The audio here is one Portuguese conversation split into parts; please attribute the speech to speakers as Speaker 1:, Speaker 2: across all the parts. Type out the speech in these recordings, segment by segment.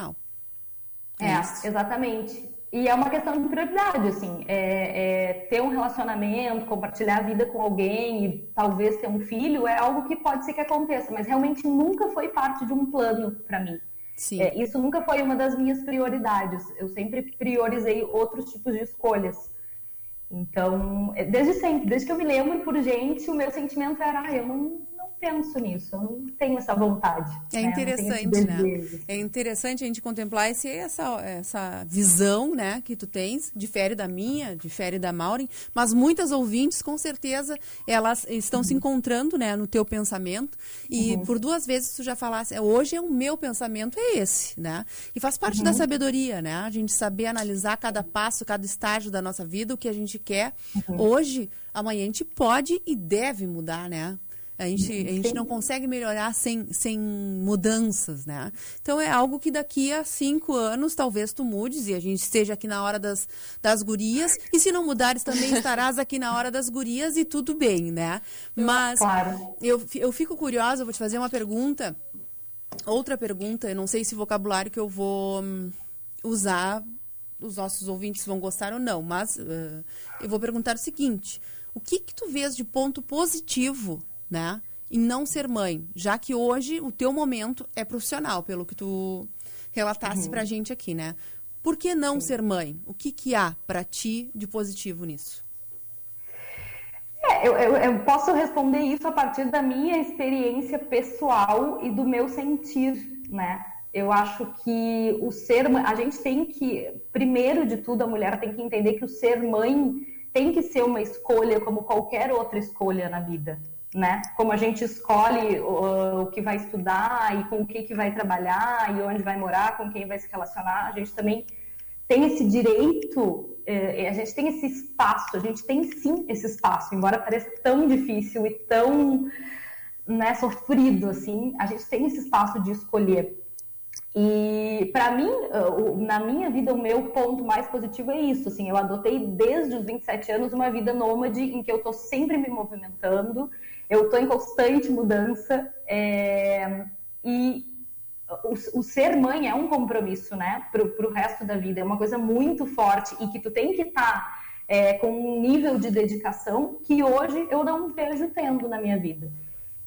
Speaker 1: profissional.
Speaker 2: É, é exatamente. E é uma questão de prioridade, assim, é, é, ter um relacionamento, compartilhar a vida com alguém e talvez ter um filho é algo que pode ser que aconteça, mas realmente nunca foi parte de um plano para mim. É, isso nunca foi uma das minhas prioridades. Eu sempre priorizei outros tipos de escolhas. Então, é, desde sempre, desde que eu me lembro por gente, o meu sentimento era, ah, eu não, penso nisso, eu não tenho essa vontade.
Speaker 1: É né? interessante, né? É interessante a gente contemplar esse, essa, essa visão, né, que tu tens, difere da minha, difere da Maureen, mas muitas ouvintes, com certeza, elas estão uhum. se encontrando, né, no teu pensamento, e uhum. por duas vezes tu já falasse, é, hoje é o meu pensamento é esse, né? E faz parte uhum. da sabedoria, né? A gente saber analisar cada passo, cada estágio da nossa vida, o que a gente quer. Uhum. Hoje, amanhã a gente pode e deve mudar, né? A gente, a gente não consegue melhorar sem, sem mudanças, né? Então é algo que daqui a cinco anos talvez tu mudes e a gente esteja aqui na hora das, das gurias. E se não mudares, também estarás aqui na hora das gurias e tudo bem, né? Mas claro. eu, eu fico curiosa, vou te fazer uma pergunta. Outra pergunta, eu não sei se vocabulário que eu vou hum, usar os nossos ouvintes vão gostar ou não, mas uh, eu vou perguntar o seguinte: o que que tu vês de ponto positivo né? E não ser mãe, já que hoje o teu momento é profissional, pelo que tu relatasse uhum. pra gente aqui, né? Por que não Sim. ser mãe? O que, que há para ti de positivo nisso?
Speaker 2: É, eu, eu, eu, posso responder isso a partir da minha experiência pessoal e do meu sentir, né? Eu acho que o ser a gente tem que, primeiro de tudo, a mulher tem que entender que o ser mãe tem que ser uma escolha como qualquer outra escolha na vida né? Como a gente escolhe o, que vai estudar e com o que, que vai trabalhar e onde vai morar, com quem vai se relacionar, a gente também tem esse direito, é, a gente tem esse espaço, a gente tem sim esse espaço, embora pareça tão difícil e tão né, sofrido assim, a gente tem esse espaço de escolher. E para mim, na minha vida, o meu ponto mais positivo é isso. Assim, eu adotei desde os 27 anos uma vida nômade em que eu estou sempre me movimentando, eu estou em constante mudança é, e o, o, ser mãe é um compromisso, né, para o resto da vida. É uma coisa muito forte e que tu tem que estar tá, é, com um nível de dedicação que hoje eu não vejo tendo na minha vida.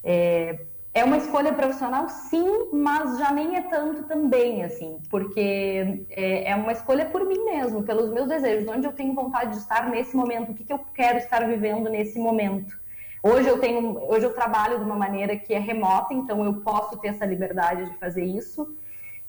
Speaker 2: É, é uma escolha profissional, sim, mas já nem é tanto também, assim, porque é, é, uma escolha por mim mesmo, pelos meus desejos, onde eu tenho vontade de estar nesse momento, o que, que eu quero estar vivendo nesse momento. Hoje eu tenho, hoje eu trabalho de uma maneira que é remota, então eu posso ter essa liberdade de fazer isso.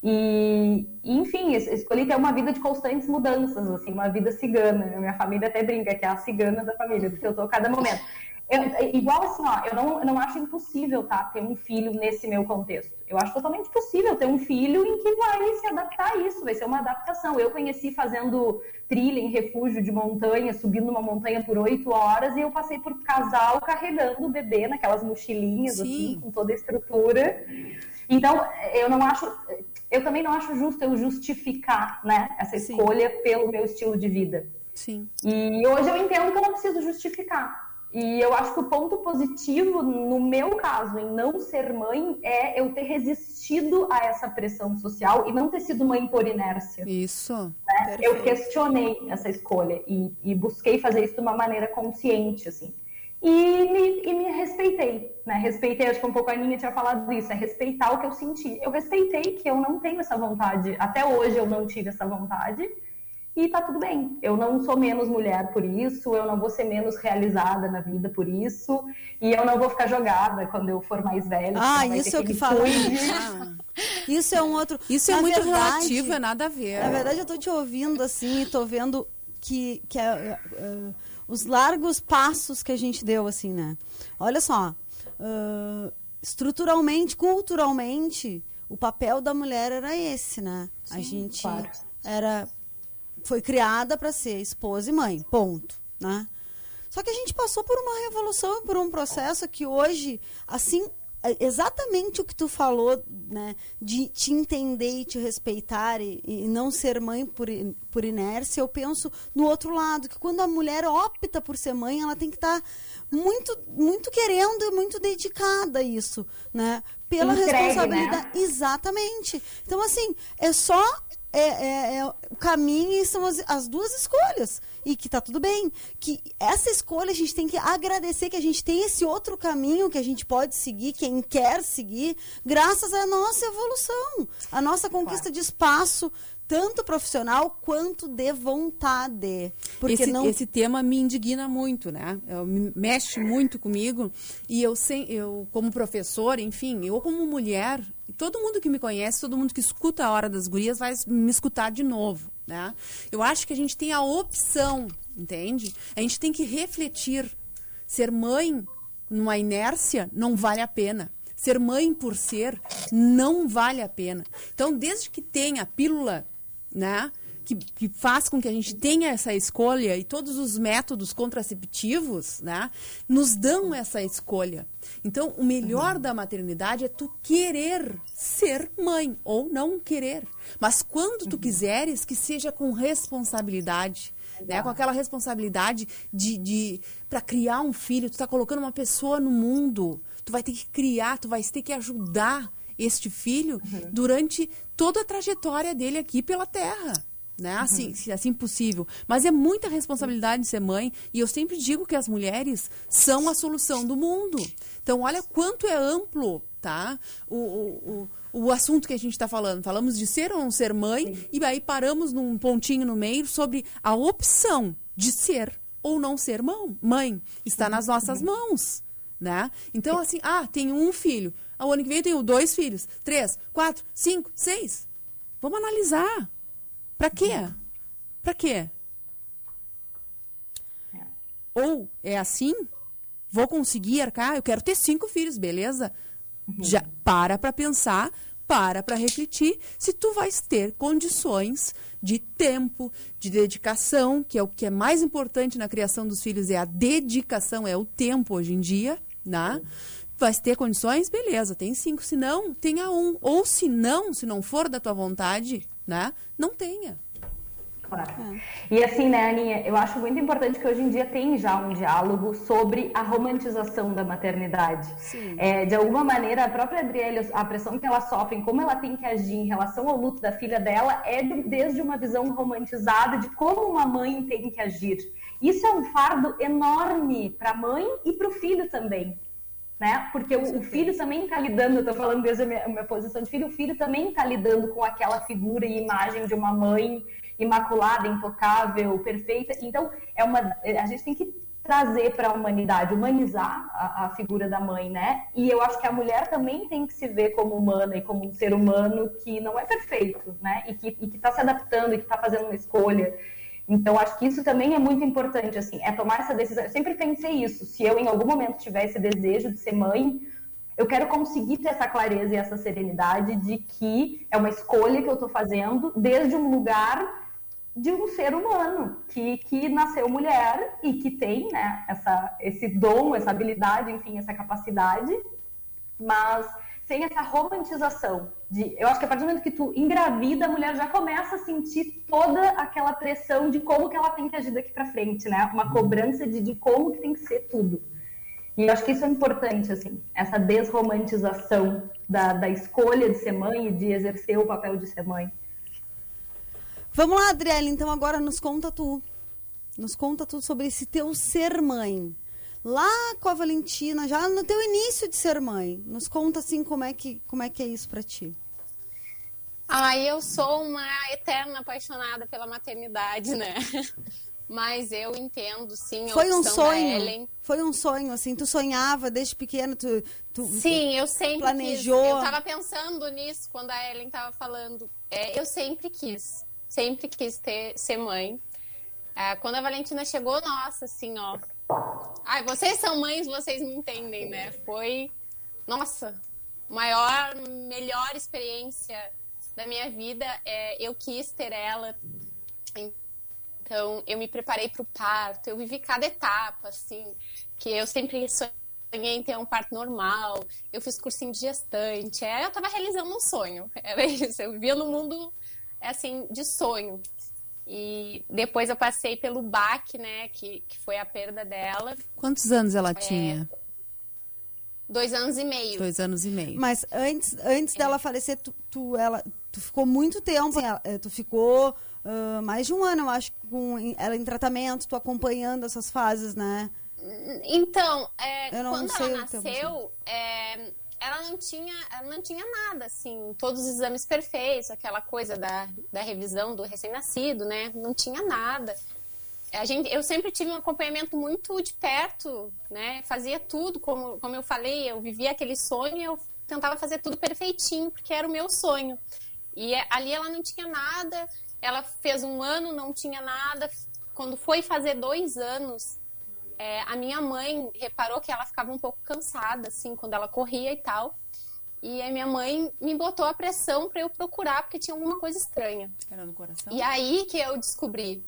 Speaker 2: E, enfim, escolhi ter uma vida de constantes mudanças, assim, uma vida cigana. Minha família até brinca que é a cigana da família, porque eu estou a cada momento. Eu, igual assim, ó, eu não, eu não acho impossível, tá, ter um filho nesse meu contexto. Eu acho totalmente possível ter um filho em que vai se adaptar a isso, vai ser uma adaptação. Eu conheci fazendo trilha em refúgio de montanha, subindo uma montanha por oito horas, e eu passei por casal carregando o bebê naquelas mochilinhas, assim, Sim. assim, com toda a estrutura. Então, eu não acho. Eu também não acho justo eu justificar né, essa escolha Sim. pelo meu estilo de vida.
Speaker 1: Sim.
Speaker 2: E hoje eu entendo que eu não preciso justificar. E eu acho que o ponto positivo, no meu caso, em não ser mãe, é eu ter resistido a essa pressão social e não ter sido mãe por inércia.
Speaker 1: Isso.
Speaker 2: Né? Eu questionei essa escolha e, e, busquei fazer isso de uma maneira consciente, assim. E me, e me respeitei, né? Respeitei, acho que um pouco a Aninha tinha falado isso, é respeitar o que eu senti. Eu respeitei que eu não tenho essa vontade, até hoje eu não tive essa vontade, e tá tudo bem. Eu não sou menos mulher por isso, eu não vou ser menos realizada na vida por isso, e eu não vou ficar jogada quando eu for mais velha.
Speaker 3: Ah, isso é o que fala. Ah. Isso é um outro.
Speaker 1: Isso é muito verdade, relativo, é nada a ver.
Speaker 3: Na verdade, eu tô te ouvindo assim, e tô vendo que, que é, uh, os largos passos que a gente deu, assim, né? Olha só, uh, estruturalmente, culturalmente, o papel da mulher era esse, né? Sim, a gente claro. era foi criada para ser esposa e mãe, ponto, né? Só que a gente passou por uma revolução, por um processo que hoje, assim, é, exatamente o que tu falou, né? De te entender e te respeitar e, e, não ser mãe por, por inércia, eu penso no outro lado, que quando a mulher opta por ser mãe, ela tem que estar tá muito, muito querendo e muito dedicada a isso, né? Pela Entregue, né? responsabilidade. Né? Exatamente. Então, assim, é só é, é, é, o caminho e são as, as, duas escolhas. E que tá tudo bem. Que essa escolha a gente tem que agradecer que a gente tem esse outro caminho que a gente pode seguir, quem quer seguir, graças à nossa evolução, a nossa conquista claro. de espaço, tanto profissional quanto de vontade.
Speaker 1: Porque esse, não... esse tema me indigna muito, né? Eu, mexe muito comigo. E eu, sem, eu, como professor, enfim, eu como mulher, todo mundo que me conhece, todo mundo que escuta a Hora das Gurias vai me escutar de novo, né? Eu acho que a gente tem a opção, entende? A gente tem que refletir. Ser mãe numa inércia não vale a pena. Ser mãe por ser não vale a pena. Então, desde que tenha a pílula né? Que, que, faz com que a gente tenha essa escolha e todos os métodos contraceptivos, né, nos dão essa escolha. Então, o melhor uhum. da maternidade é tu querer ser mãe ou não querer. Mas quando tu uhum. quiseres, que seja com responsabilidade. Né, com aquela responsabilidade de, de para criar um filho, tu está colocando uma pessoa no mundo, tu vai ter que criar, tu vai ter que ajudar este filho uhum. durante toda a trajetória dele aqui pela Terra. Né? Assim, uhum. se assim possível. Mas é muita responsabilidade de ser mãe. E eu sempre digo que as mulheres são a solução do mundo. Então, olha quanto é amplo tá? o, o, o, o assunto que a gente está falando. Falamos de ser ou não ser mãe, Sim. e aí paramos num pontinho no meio sobre a opção de ser ou não ser mão, mãe. Está nas nossas mãos. Né? Então, assim, ah, tenho um filho. O ano que vem eu tenho dois filhos, três, quatro, cinco, seis. Vamos analisar. Para quê? Para quê? Ou é assim? Vou conseguir arcar? Eu quero ter cinco filhos, beleza? Uhum. Já para para pensar, para para refletir se tu vais ter condições de tempo, de dedicação, que é o que é mais importante na criação dos filhos é a dedicação, é o tempo hoje em dia, né? Vai ter condições, beleza, tem cinco. Se não, tenha um. Ou se não, se não for da tua vontade, né, não tenha.
Speaker 2: Claro. É. E assim, né, Aninha, eu acho muito importante que hoje em dia tem já um diálogo sobre a romantização da maternidade. É, de alguma maneira, a própria Adriele, a pressão que ela sofre, como ela tem que agir em relação ao luto da filha dela, é de, desde uma visão romantizada de como uma mãe tem que agir. Isso é um fardo enorme para a mãe e para o filho também né? Porque o, o filho também está lidando, eu estou falando desde a minha, a minha, posição de filho, o filho também está lidando com aquela figura e imagem de uma mãe imaculada, intocável, perfeita. Então, é uma, a gente tem que trazer para a humanidade, humanizar a, a, figura da mãe, né? E eu acho que a mulher também tem que se ver como humana e como um ser humano que não é perfeito, né? E que está se adaptando e que está fazendo uma escolha então, acho que isso também é muito importante, assim, é tomar essa decisão. Eu sempre pensei isso. Se eu, em algum momento, tiver esse desejo de ser mãe, eu quero conseguir ter essa clareza e essa serenidade de que é uma escolha que eu estou fazendo desde um lugar de um ser humano que, que nasceu mulher e que tem né, essa, esse dom, essa habilidade, enfim, essa capacidade, mas sem essa romantização. De, eu acho que a partir do momento que tu engravida, a mulher já começa a sentir toda aquela pressão de como que ela tem que agir daqui para frente, né? Uma cobrança de, de como que tem que ser tudo. E eu acho que isso é importante, assim, essa desromantização da, da escolha de ser mãe e de exercer o papel de ser mãe.
Speaker 3: Vamos lá, Adriele, então agora nos conta tu. Nos conta tudo sobre esse teu ser mãe lá com a Valentina, já no teu início de ser mãe. Nos conta assim como é que, como é, que é isso para ti.
Speaker 4: Ah, eu sou uma eterna apaixonada pela maternidade, né? Mas eu entendo, sim,
Speaker 3: Foi um sonho. Foi um sonho, assim, tu sonhava desde pequeno, tu, tu
Speaker 4: Sim, eu sempre planejou. Quis. Eu tava pensando nisso quando a Ellen tava falando. É, eu sempre quis, sempre quis ter, ser mãe. É, quando a Valentina chegou, nossa, assim, ó, Ai, vocês são mães, vocês me entendem, né? Foi, nossa, maior, melhor experiência da minha vida. É, eu quis ter ela. Então, eu me preparei para o parto, eu vivi cada etapa, assim, que eu sempre sonhei em ter um parto normal, eu fiz cursinho de gestante, é, eu tava realizando um sonho, era isso, eu vivia no mundo, assim, de sonho. E depois eu passei pelo baque, né, que, que foi a perda dela.
Speaker 1: Quantos anos ela é, tinha?
Speaker 4: Dois anos e meio.
Speaker 1: Dois anos e meio.
Speaker 3: Mas antes, antes é. dela falecer, tu, tu, ela, tu ficou muito tempo, eh, tu ficou uh, mais de um ano, eu acho, com ela em tratamento, tu acompanhando essas fases, né?
Speaker 4: Então, é, quando ela nasceu, é, ela não tinha, ela não tinha nada, assim, todos os exames perfeitos, aquela coisa da, da revisão do recém-nascido, né? Não tinha nada. A gente, eu sempre tive um acompanhamento muito de perto, né? Fazia tudo, como, como eu falei, eu vivia aquele sonho e eu tentava fazer tudo perfeitinho, porque era o meu sonho. E é, ali ela não tinha nada, ela fez um ano, não tinha nada. Quando foi fazer dois anos, é, a minha mãe reparou que ela ficava um pouco cansada, assim, quando ela corria e tal. E a minha mãe me botou a pressão para eu procurar, porque tinha alguma coisa estranha.
Speaker 1: Era no coração?
Speaker 4: E aí que eu descobri.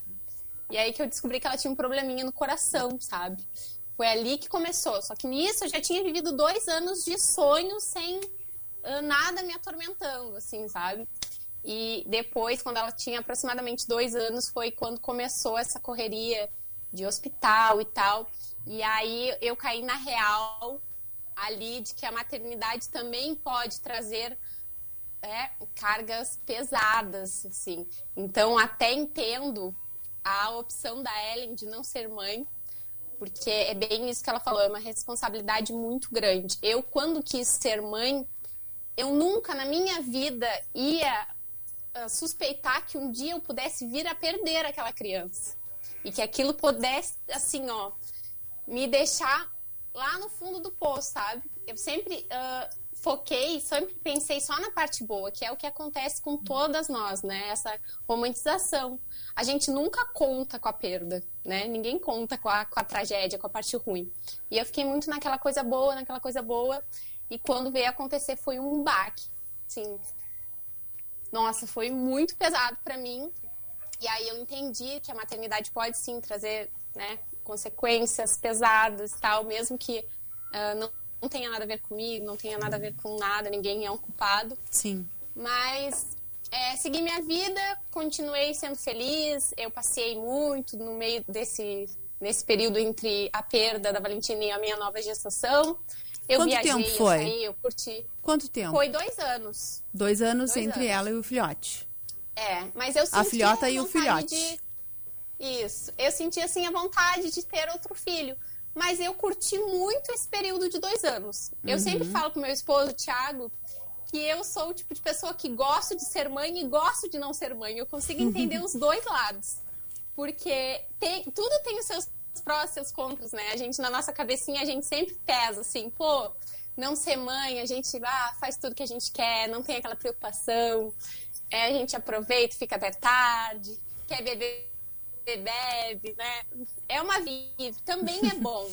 Speaker 4: E aí que eu descobri que ela tinha um probleminha no coração, sabe? Foi ali que começou. Só que nisso eu já tinha vivido dois anos de sonho sem uh, nada me atormentando, assim, sabe? E depois, quando ela tinha aproximadamente dois anos, foi quando começou essa correria de hospital e tal. E aí eu caí na real ali de que a maternidade também pode trazer é, cargas pesadas, assim. Então até entendo a opção da Ellen de não ser mãe, porque é bem isso que ela falou, é uma responsabilidade muito grande. Eu quando quis ser mãe, eu nunca na minha vida ia uh, suspeitar que um dia eu pudesse vir a perder aquela criança. E que aquilo pudesse, assim, ó, me deixar lá no fundo do poço, sabe? Eu sempre uh, foquei, sempre pensei só na parte boa, que é o que acontece com todas nós, né? Essa romantização. A gente nunca conta com a perda, né? Ninguém conta com a, com a tragédia, com a parte ruim. E eu fiquei muito naquela coisa boa, naquela coisa boa. E quando veio acontecer foi um baque. Sim. Nossa, foi muito pesado para mim. E aí eu entendi que a maternidade pode sim trazer né, consequências pesadas tal, mesmo que uh, não, não tenha nada a ver comigo, não tenha nada a ver com nada, ninguém é um culpado.
Speaker 1: Sim.
Speaker 4: Mas é, segui minha vida, continuei sendo feliz, eu passei muito no meio desse nesse período entre a perda da Valentina e a minha nova gestação. Eu
Speaker 1: Quanto
Speaker 4: viajei,
Speaker 1: tempo foi?
Speaker 4: Eu, saí, eu curti.
Speaker 1: Quanto tempo?
Speaker 4: Foi dois anos.
Speaker 1: Dois anos dois entre anos. ela e o filhote.
Speaker 4: É, mas eu senti
Speaker 1: a filhota e o filhote.
Speaker 4: De... Isso. Eu senti assim a vontade de ter outro filho. Mas eu curti muito esse período de dois anos. Eu uhum. sempre falo com meu esposo, Thiago, que eu sou o tipo de pessoa que gosto de ser mãe e gosto de não ser mãe. Eu consigo entender os dois lados. Porque tem, tudo tem os seus prós e seus contras, né? A gente, na nossa cabecinha, a gente sempre pesa assim, pô, não ser mãe, a gente ah, faz tudo que a gente quer, não tem aquela preocupação. É, a gente aproveita, fica até tarde, quer beber, bebe, né? É uma vida, também é bom.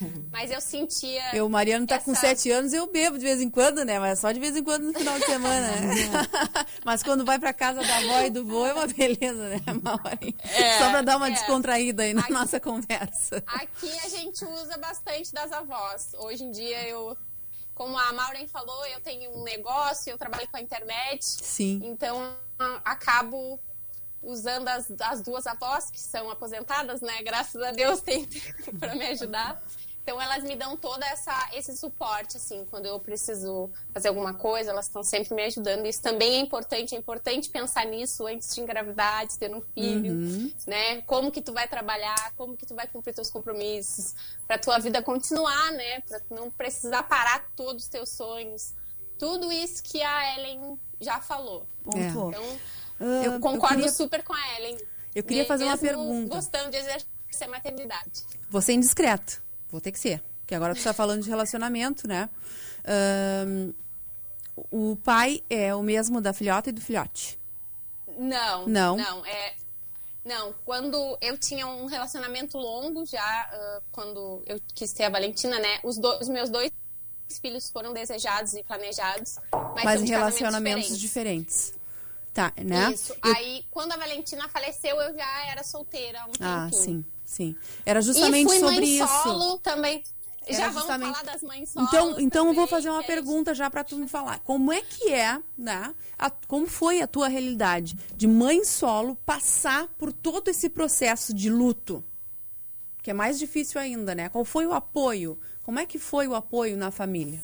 Speaker 4: Mas eu sentia.
Speaker 1: Eu, o Mariano tá essa... com sete anos, eu bebo de vez em quando, né? Mas só de vez em quando no final de semana, né? Mas quando vai pra casa da avó e do vô é uma beleza, né, Mauri? É, só pra dar uma é. descontraída aí na aqui, nossa conversa.
Speaker 4: Aqui a gente usa bastante das avós. Hoje em dia eu como a Maureen falou, eu tenho um negócio, eu trabalho com a internet.
Speaker 1: Sim.
Speaker 4: Então, acabo usando as, as duas avós, que são aposentadas, né? Graças a Deus tem para me ajudar. Então elas me dão todo essa, esse suporte, assim, quando eu preciso fazer alguma coisa, elas estão sempre me ajudando. Isso também é importante, é importante pensar nisso antes de engravidar, de ter um filho, uhum. né? Como que tu vai trabalhar, como que tu vai cumprir teus compromissos, para tua vida continuar, né? Para não precisar parar todos os teus sonhos. Tudo isso que a Ellen já falou.
Speaker 1: É.
Speaker 4: Então, eu concordo eu queria... super com a Ellen.
Speaker 1: Eu queria fazer uma pergunta.
Speaker 4: Gostando de exercer maternidade.
Speaker 1: Você é indiscreto. Vou ter que ser. Porque agora tu está falando de relacionamento, né? Um, o pai é o mesmo da filhota e do filhote?
Speaker 4: Não.
Speaker 1: Não?
Speaker 4: Não, é... Não, quando eu tinha um relacionamento longo já, uh, quando eu quis ter a Valentina, né? Os, do, os meus dois filhos foram desejados e planejados, mas,
Speaker 1: mas em relacionamentos diferentes. diferentes. Tá, né?
Speaker 4: Isso. Eu... Aí, quando a Valentina faleceu, eu já era solteira há um
Speaker 1: Ah, sim. Sim. Era justamente
Speaker 4: e fui
Speaker 1: sobre
Speaker 4: mãe
Speaker 1: isso.
Speaker 4: solo também. já vamos justamente... falar das mães solos
Speaker 1: Então, então
Speaker 4: eu
Speaker 1: vou fazer uma pergunta já para tu me falar. Como é que é, né? A, como foi a tua realidade de mãe solo passar por todo esse processo de luto? Que é mais difícil ainda, né? Qual foi o apoio? Como é que foi o apoio na família?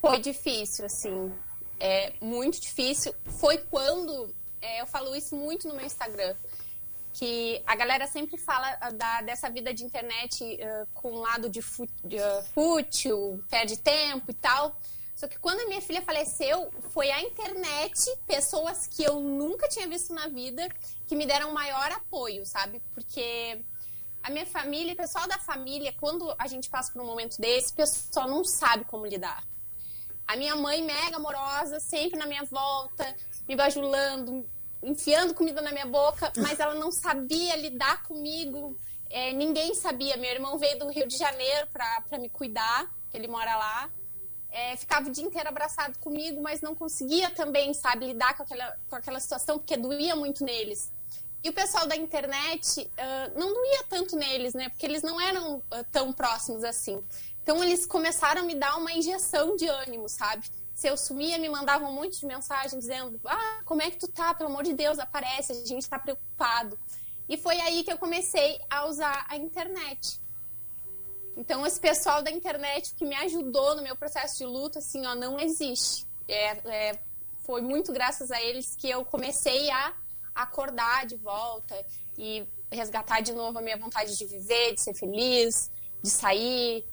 Speaker 4: Foi difícil, assim. É muito difícil. Foi quando é, eu falo isso muito no meu Instagram que a galera sempre fala ah, da, dessa vida de internet uh, com um lado de, uh, fútil, perde tempo e tal. Só que quando a minha filha faleceu, foi a internet, pessoas que eu nunca tinha visto na vida, que me deram maior apoio, sabe? Porque a minha família, o pessoal da família, quando a gente passa por um momento desse, o pessoal não sabe como lidar. A minha mãe, mega amorosa, sempre na minha volta, me bajulando, enfiando comida na minha boca, mas ela não sabia lidar comigo. É, ninguém sabia. Meu irmão veio do Rio de Janeiro para me cuidar, ele mora lá. É, ficava o dia inteiro abraçado comigo, mas não conseguia também, sabe, lidar com aquela, com aquela situação, porque doía muito neles. E o pessoal da internet uh, não doía tanto neles, né? Porque eles não eram uh, tão próximos assim. Então eles começaram a me dar uma injeção de ânimo, sabe? Se eu sumia, me mandavam um monte de mensagem dizendo: Ah, como é que tu tá? Pelo amor de Deus, aparece, a gente tá preocupado. E foi aí que eu comecei a usar a internet. Então, esse pessoal da internet que me ajudou no meu processo de luta, assim, ó, não existe. É, é, foi muito graças a eles que eu comecei a acordar de volta e resgatar de novo a minha vontade de viver, de ser feliz, de sair,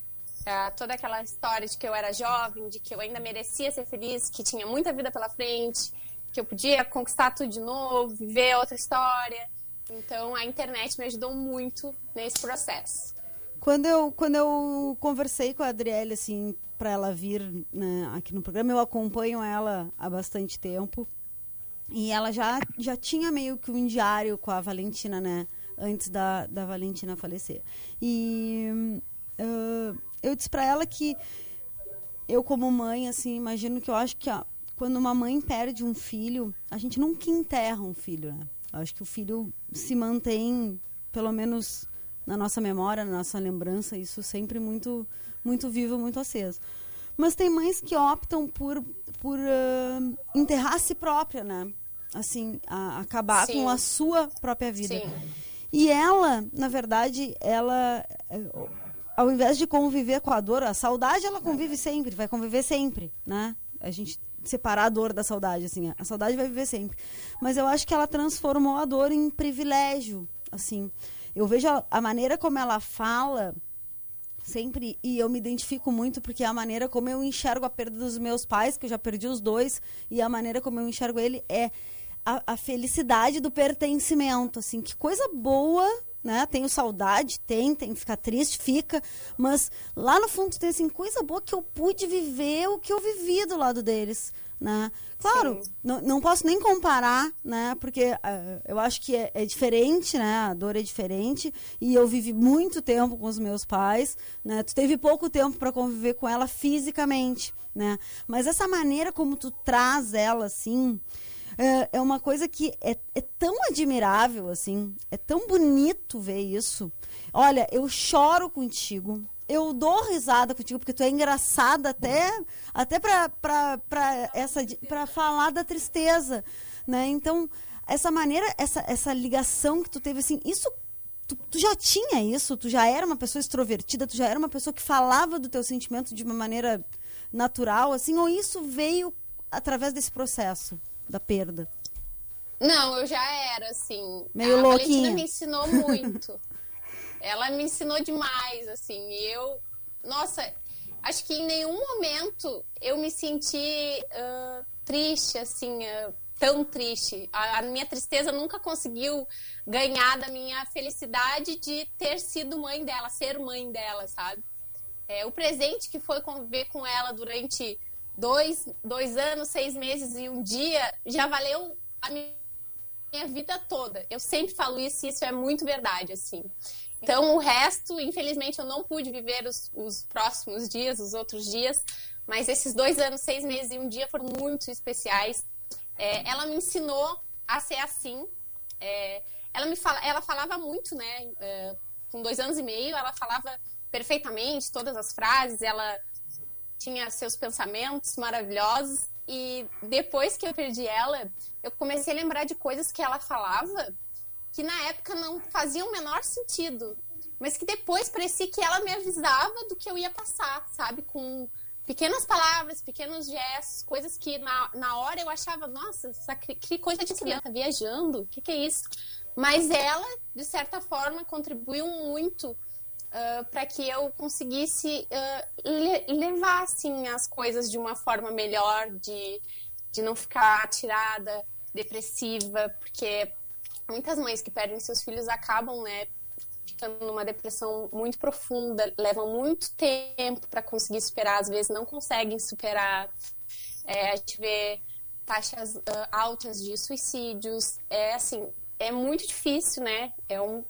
Speaker 4: toda aquela história de que eu era jovem, de que eu ainda merecia ser feliz, que tinha muita vida pela frente, que eu podia conquistar tudo de novo, viver outra história. Então a internet me ajudou muito nesse processo.
Speaker 3: Quando eu, quando eu conversei com a Adriele, assim, para ela vir né, aqui no programa, eu acompanho ela há bastante tempo. E ela já, já tinha meio que um diário com a Valentina, né? Antes da, da Valentina falecer. E uh, eu disse para ela que eu como mãe, assim, imagino que eu acho que ó, quando uma mãe perde um filho, a gente nunca enterra um filho, né? Eu acho que o filho se mantém, pelo menos na nossa memória, na nossa lembrança, isso sempre muito, muito vivo, muito aceso. Mas tem mães que optam por, por uh, enterrar a si própria, né? Assim, a, acabar Sim. com a sua própria vida. Sim. E ela, na verdade, ela ao invés de conviver com a dor, a saudade ela convive sempre, vai conviver sempre, né? A gente separar a dor da saudade, assim, a saudade vai viver sempre. Mas eu acho que ela transformou a dor em privilégio, assim. Eu vejo a, a maneira como ela fala sempre e eu me identifico muito porque é a maneira como eu enxergo a perda dos meus pais, que eu já perdi os dois, e a maneira como eu enxergo ele é a, a felicidade do pertencimento, assim, que coisa boa né? Tenho saudade, tem, tem que ficar triste, fica, mas lá no fundo tem assim, coisa boa que eu pude viver o que eu vivi do lado deles, né? Claro, não, posso nem comparar, né? Porque uh, eu acho que é, é, diferente, né? A dor é diferente e eu vivi muito tempo com os meus pais, né? Tu teve pouco tempo para conviver com ela fisicamente, né? Mas essa maneira como tu traz ela, assim, é, é uma coisa que é, é tão admirável, assim, é tão bonito ver isso. Olha, eu choro contigo, eu dou risada contigo porque tu é engraçada até até para essa para falar da tristeza, né? Então, essa maneira, essa essa ligação que tu teve assim, isso tu, tu, já tinha isso, tu já era uma pessoa extrovertida, tu já era uma pessoa que falava do teu sentimento de uma maneira natural, assim, ou isso veio através desse processo? Da perda?
Speaker 4: Não, eu já era, assim.
Speaker 3: Meio
Speaker 4: a
Speaker 3: louquinha.
Speaker 4: Valentina me ensinou muito. Ela me ensinou demais, assim. E eu, nossa, acho que em nenhum momento eu me senti uh, triste, assim, uh, tão triste. A, a, minha tristeza nunca conseguiu ganhar da minha felicidade de ter sido mãe dela, ser mãe dela, sabe? É, o presente que foi conviver com ela durante dois, dois anos, seis meses e um dia já valeu a minha vida toda. Eu sempre falo isso e isso é muito verdade, assim. Então, o resto, infelizmente, eu não pude viver os, os próximos dias, os outros dias, mas esses dois anos, seis meses e um dia foram muito especiais. É, ela me ensinou a ser assim. É, ela me fala, ela falava muito, né? É, com dois anos e meio, ela falava perfeitamente todas as frases, ela tinha seus pensamentos maravilhosos. E depois que eu perdi ela, eu comecei a lembrar de coisas que ela falava que na época não faziam o menor sentido, mas que depois parecia que ela me avisava do que eu ia passar, sabe? Com pequenas palavras, pequenos gestos, coisas que na, na hora eu achava, nossa, que coisa de criança viajando, o que, que é isso? Mas ela, de certa forma, contribuiu muito uh, para que eu conseguisse uh, le levar assim, as coisas de uma forma melhor, de, de não ficar tirada, depressiva, porque muitas mães que perdem seus filhos acabam, né, ficando numa depressão muito profunda, levam muito tempo para conseguir superar, às vezes não conseguem superar. É, a gente vê taxas uh, altas de suicídios, é assim, é muito difícil, né? É um,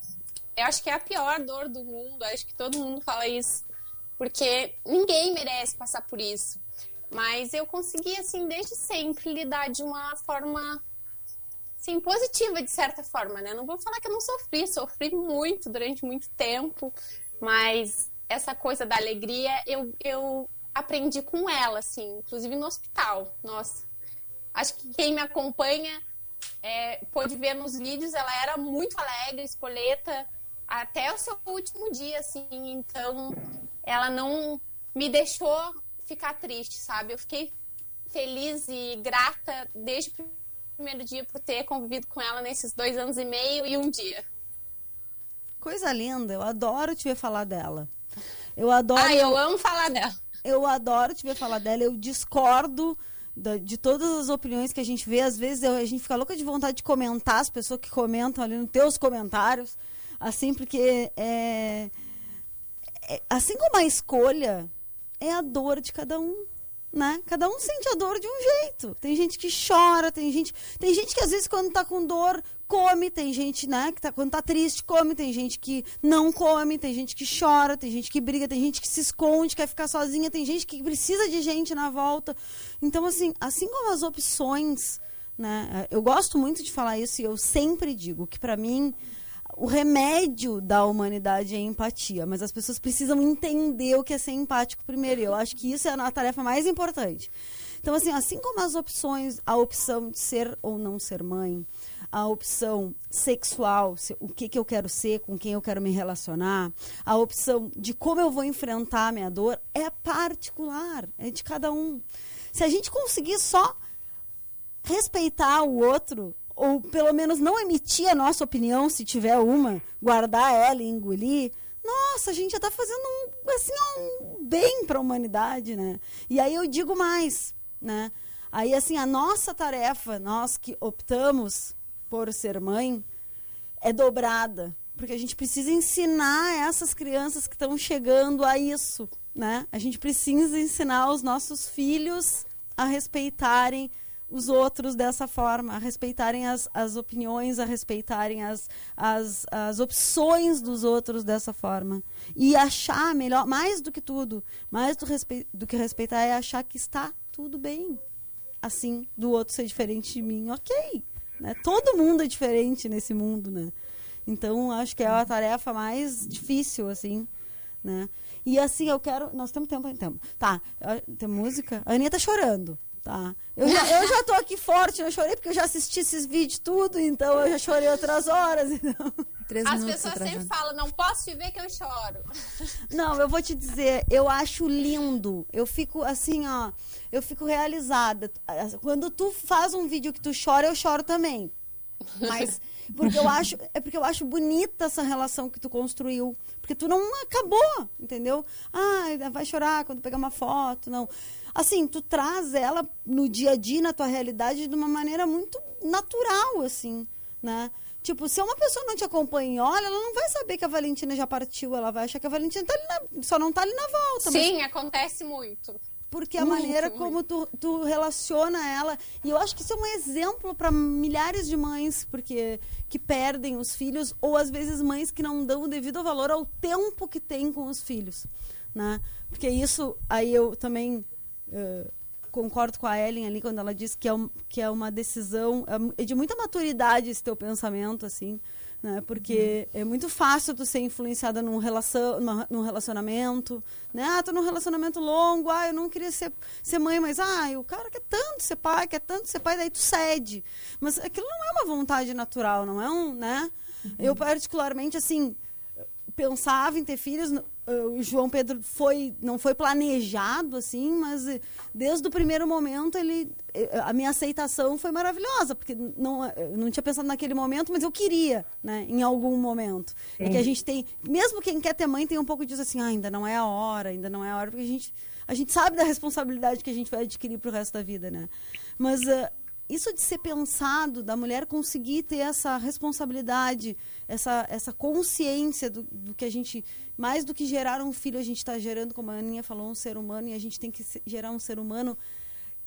Speaker 4: eu acho que é a pior dor do mundo, acho que todo mundo fala isso, porque ninguém merece passar por isso. Mas eu consegui, assim, desde sempre lidar de uma forma sim, positiva de certa forma, né? Não vou falar que eu não sofri, sofri muito durante muito tempo, mas essa coisa da alegria eu, eu aprendi com ela, assim, inclusive no hospital. Nossa, acho que quem me acompanha é, pôde ver nos vídeos, ela era muito alegre, espoleta, até o seu último dia, assim, então ela não me deixou ficar triste, sabe? Eu fiquei feliz e grata desde primeiro dia por ter convivido com ela nesses dois anos e meio e um dia.
Speaker 3: Coisa linda, eu adoro te ver falar dela. Eu adoro.
Speaker 4: Ah, eu amo falar dela.
Speaker 3: Eu adoro te ver falar dela. Eu discordo de todas as opiniões que a gente vê. Às vezes eu, a gente fica louca de vontade de comentar as pessoas que comentam ali nos teus comentários. Assim, porque é, é, assim como a escolha é a dor de cada um né? Cada um sente a dor de um jeito. Tem gente que chora, tem gente, tem gente que às vezes quando tá com dor come, tem gente, né, que tá quando tá triste come, tem gente que não come, tem gente que chora, tem gente que briga, tem gente que se esconde, quer ficar sozinha, tem gente que precisa de gente na volta. Então assim, assim como as opções, né? Eu gosto muito de falar isso e eu sempre digo que para mim o remédio da humanidade é empatia, mas as pessoas precisam entender o que é ser empático primeiro. Eu acho que isso é a tarefa mais importante. Então, assim, assim como as opções, a opção de ser ou não ser mãe, a opção sexual, se, o que, que eu quero ser, com quem eu quero me relacionar, a opção de como eu vou enfrentar a minha dor, é particular, é de cada um. Se a gente conseguir só respeitar o outro, ou pelo menos não emitir a nossa opinião, se tiver uma, guardar ela e engolir, nossa, a gente já está fazendo um, assim, um bem para a humanidade, né? E aí eu digo mais, né? Aí, assim, a nossa tarefa, nós que optamos por ser mãe, é dobrada. Porque a gente precisa ensinar essas crianças que estão chegando a isso, né? A gente precisa ensinar os nossos filhos a respeitarem os outros dessa forma, a respeitarem as, as opiniões, a respeitarem as, as, as opções dos outros dessa forma. E achar melhor, mais do que tudo, mais do, respe, do que respeitar, é achar que está tudo bem. Assim, do outro ser diferente de mim, ok. Né? Todo mundo é diferente nesse mundo, né? Então, acho que é a tarefa mais difícil, assim, né? E assim, eu quero... Nós temos tempo, tempo. Tá, tem música? A Aninha tá chorando. Tá. Eu já, eu já tô aqui forte, eu chorei porque eu já assisti esses vídeos tudo, então eu já chorei outras horas. Então.
Speaker 4: Três As pessoas sempre falam, não posso te ver que eu choro.
Speaker 3: Não, eu vou te dizer, eu acho lindo. Eu fico assim, ó, eu fico realizada. Quando tu faz um vídeo que tu chora, eu choro também. Mas porque eu acho, é porque eu acho bonita essa relação que tu construiu, porque tu não acabou, entendeu? Ah, vai chorar quando pegar uma foto, não assim, tu traz ela no dia a dia, na tua realidade, de uma maneira muito natural, assim, né? Tipo, se uma pessoa não te acompanha olha, ela não vai saber que a Valentina já partiu, ela vai achar que a Valentina tá na, só não tá ali na volta.
Speaker 4: Sim, mas... acontece muito.
Speaker 3: Porque a muito, maneira muito. como tu, tu relaciona ela. E eu acho que isso é um exemplo para milhares de mães porque que perdem os filhos, ou às vezes mães que não dão o devido valor ao tempo que tem com os filhos. Né? Porque isso aí eu também uh, concordo com a Ellen ali quando ela diz que é, um, que é uma decisão é de muita maturidade esse teu pensamento assim né? Porque uhum. é muito fácil tu ser influenciada num, relação, num relacionamento, né? Ah, tô num relacionamento longo, ah, eu não queria ser, ser mãe, mas ah, o cara quer tanto ser pai, quer tanto ser pai, daí tu cede. Mas aquilo não é uma vontade natural, não é um, né? Uhum. Eu particularmente, assim, pensava em ter filhos, o João Pedro foi não foi planejado assim, mas desde o primeiro momento ele a minha aceitação foi maravilhosa, porque não eu não tinha pensado naquele momento, mas eu queria, né, em algum momento. Sim. É que a gente tem, mesmo quem quer ter mãe tem um pouco disso assim, ah, ainda não é a hora, ainda não é a hora, porque a gente a gente sabe da responsabilidade que a gente vai adquirir para o resto da vida, né? Mas uh, isso de ser pensado, da mulher conseguir ter essa responsabilidade, essa, essa consciência do, do que a gente, mais do que gerar um filho, a gente está gerando, como a Aninha falou, um ser humano, e a gente tem que gerar um ser humano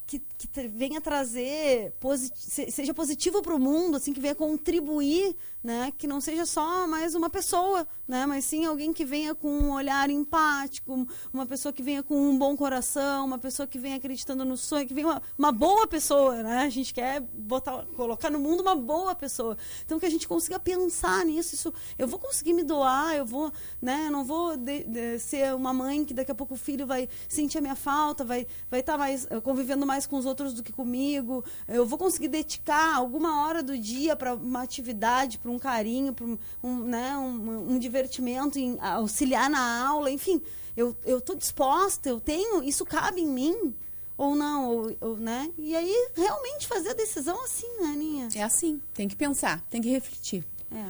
Speaker 3: que, que venha trazer, posit seja positivo para o mundo, assim, que venha contribuir, né? Que não seja só mais uma pessoa, né? Mas sim alguém que venha com um olhar empático, uma pessoa que venha com um bom coração, uma pessoa que venha acreditando no sonho, que venha uma, uma boa pessoa, né? A gente quer botar, colocar no mundo uma boa pessoa. Então que a gente consiga pensar nisso, isso, eu vou conseguir me doar, eu vou, né? Não vou de, de, ser uma mãe que daqui a pouco o filho vai sentir a minha falta, vai vai estar tá mais convivendo mais com os outros do que comigo. Eu vou conseguir dedicar alguma hora do dia para uma atividade, para um carinho, para um, né, um, um, divertimento, em auxiliar na aula, enfim. Eu estou disposta, eu tenho, isso cabe em mim ou não, ou, ou, né? E aí realmente fazer a decisão assim, né, Aninha?
Speaker 1: É assim, tem que pensar, tem que refletir. É.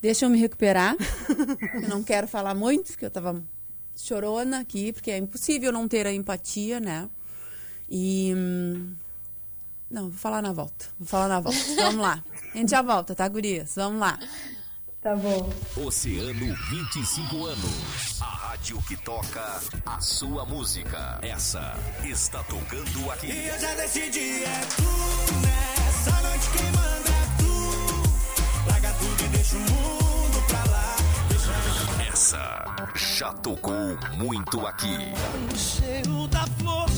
Speaker 1: Deixa eu me recuperar. eu não quero falar muito, porque eu estava chorona aqui, porque é impossível não ter a empatia, né? E. Hum, não, vou falar na volta. Vou falar na volta. Vamos lá. A gente já volta, tá, gurias? Vamos lá.
Speaker 2: Tá bom.
Speaker 5: Oceano 25 anos. A rádio que toca a sua música. Essa está tocando aqui.
Speaker 6: E eu já decidi, é tu, nessa noite quem manda é tu. Larga tudo e deixa o mundo pra lá.
Speaker 5: Deixa... Essa já tocou muito aqui.
Speaker 6: O cheiro da flor,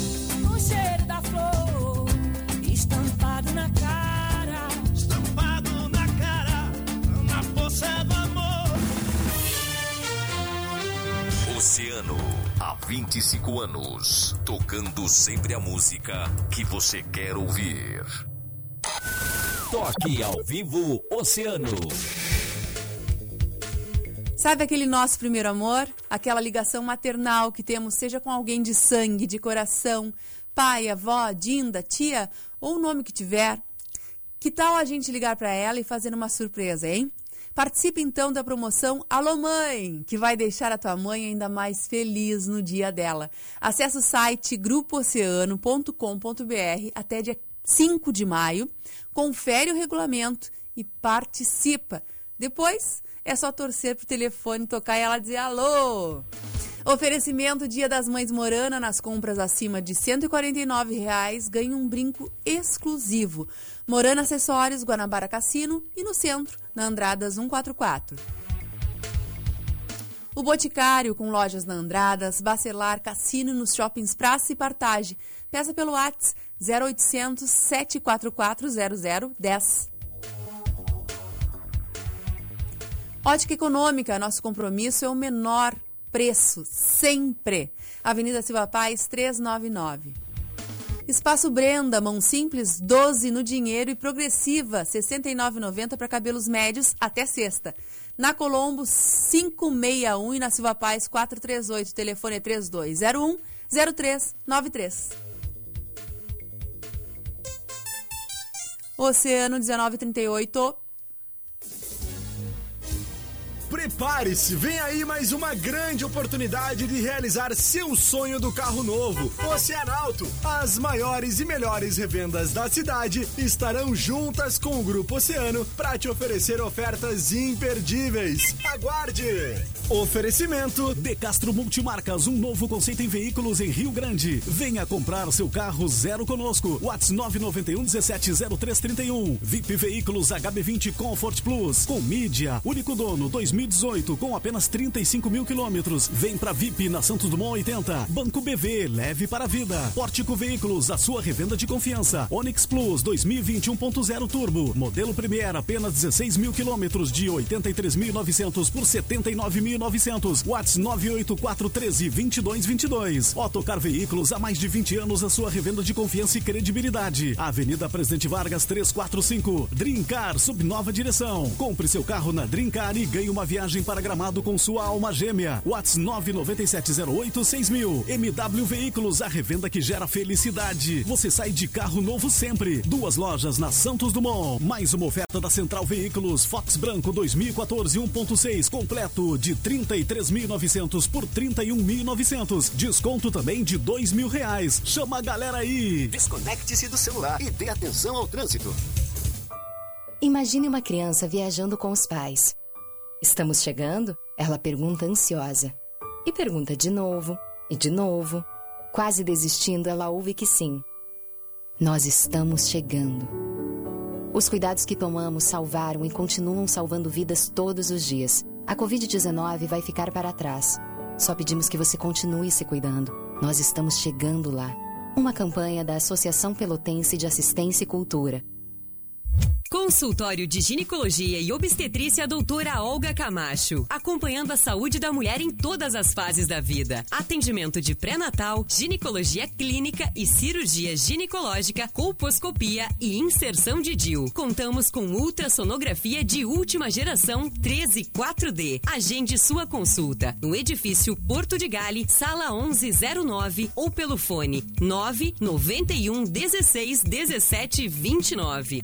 Speaker 6: o cheiro da flor, estampado na cara
Speaker 5: Oceano, há 25 anos, tocando sempre a música que você quer ouvir. Toque ao vivo Oceano.
Speaker 1: Sabe aquele nosso primeiro amor? Aquela ligação maternal que temos, seja com alguém de sangue, de coração, pai, avó, dinda, tia ou o nome que tiver. Que tal a gente ligar para ela e fazer uma surpresa, hein? Participe então da promoção Alô Mãe, que vai deixar a tua mãe ainda mais feliz no dia dela. Acesse o site grupooceano.com.br até dia 5 de maio, confere o regulamento e participa. Depois é só torcer pro telefone tocar e ela dizer alô. Oferecimento Dia das Mães Morana nas compras acima de 149 reais, ganha um brinco exclusivo. Morana Acessórios, Guanabara Cassino e no centro, na Andradas 144. O Boticário, com lojas na Andradas, Bacelar, Cassino nos shoppings Praça e Partage. Peça pelo WhatsApp 0800 744 0010. Ótica Econômica, nosso compromisso é o menor preço, sempre. Avenida Silva Paz, 399. Espaço Brenda, mão simples, 12 no dinheiro e progressiva, R$ 69,90 para cabelos médios até sexta. Na Colombo, 561 e na Silva Paz, 438. Telefone é 3201 0393. Oceano 1938.
Speaker 7: Prepare-se, vem aí mais uma grande oportunidade de realizar seu sonho do carro novo. Oceanauto, as maiores e melhores revendas da cidade estarão juntas com o Grupo Oceano para te oferecer ofertas imperdíveis. Aguarde! Oferecimento
Speaker 5: De Castro Multimarcas, um novo conceito em veículos em Rio Grande. Venha comprar seu carro zero conosco. Whats 991 170331. VIP Veículos HB20 Comfort Plus com mídia, único dono 2000
Speaker 8: 2018 com apenas 35 mil quilômetros. Vem pra VIP na Santos Dumont 80. Banco BV, leve para a vida. Pórtico Veículos, a sua revenda de confiança. Onix Plus 2021.0 Turbo. Modelo Premier, apenas 16 mil quilômetros de 83.900 por 79.900. Watts 98413 2222. Otocar Veículos, há mais de 20 anos, a sua revenda de confiança e credibilidade. Avenida Presidente Vargas 345. Drincar, sob nova direção. Compre seu carro na Drincar e ganhe uma viagem para Gramado com sua alma gêmea. Watts 997086000. MW Veículos, a revenda que gera felicidade. Você sai de carro novo sempre. Duas lojas na Santos Dumont. Mais uma oferta da Central Veículos Fox Branco 2014 1.6 completo de 33.900 por 31.900. Desconto também de dois mil reais. Chama a galera aí.
Speaker 9: Desconecte-se do celular e dê atenção ao trânsito.
Speaker 10: Imagine uma criança viajando com os pais. Estamos chegando? Ela pergunta ansiosa. E pergunta de novo, e de novo. Quase desistindo, ela ouve que sim. Nós estamos chegando. Os cuidados que tomamos salvaram e continuam salvando vidas todos os dias. A Covid-19 vai ficar para trás. Só pedimos que você continue se cuidando. Nós estamos chegando lá. Uma campanha da Associação Pelotense de Assistência e Cultura.
Speaker 11: Consultório de Ginecologia e Obstetrícia Doutora Olga Camacho. Acompanhando a saúde da mulher em todas as fases da vida. Atendimento de pré-natal, ginecologia clínica e cirurgia ginecológica, colposcopia e inserção de DIU. Contamos com ultrassonografia de última geração 13 4D. Agende sua consulta no edifício Porto de Gale, sala 1109 ou pelo fone 991 16 17 29.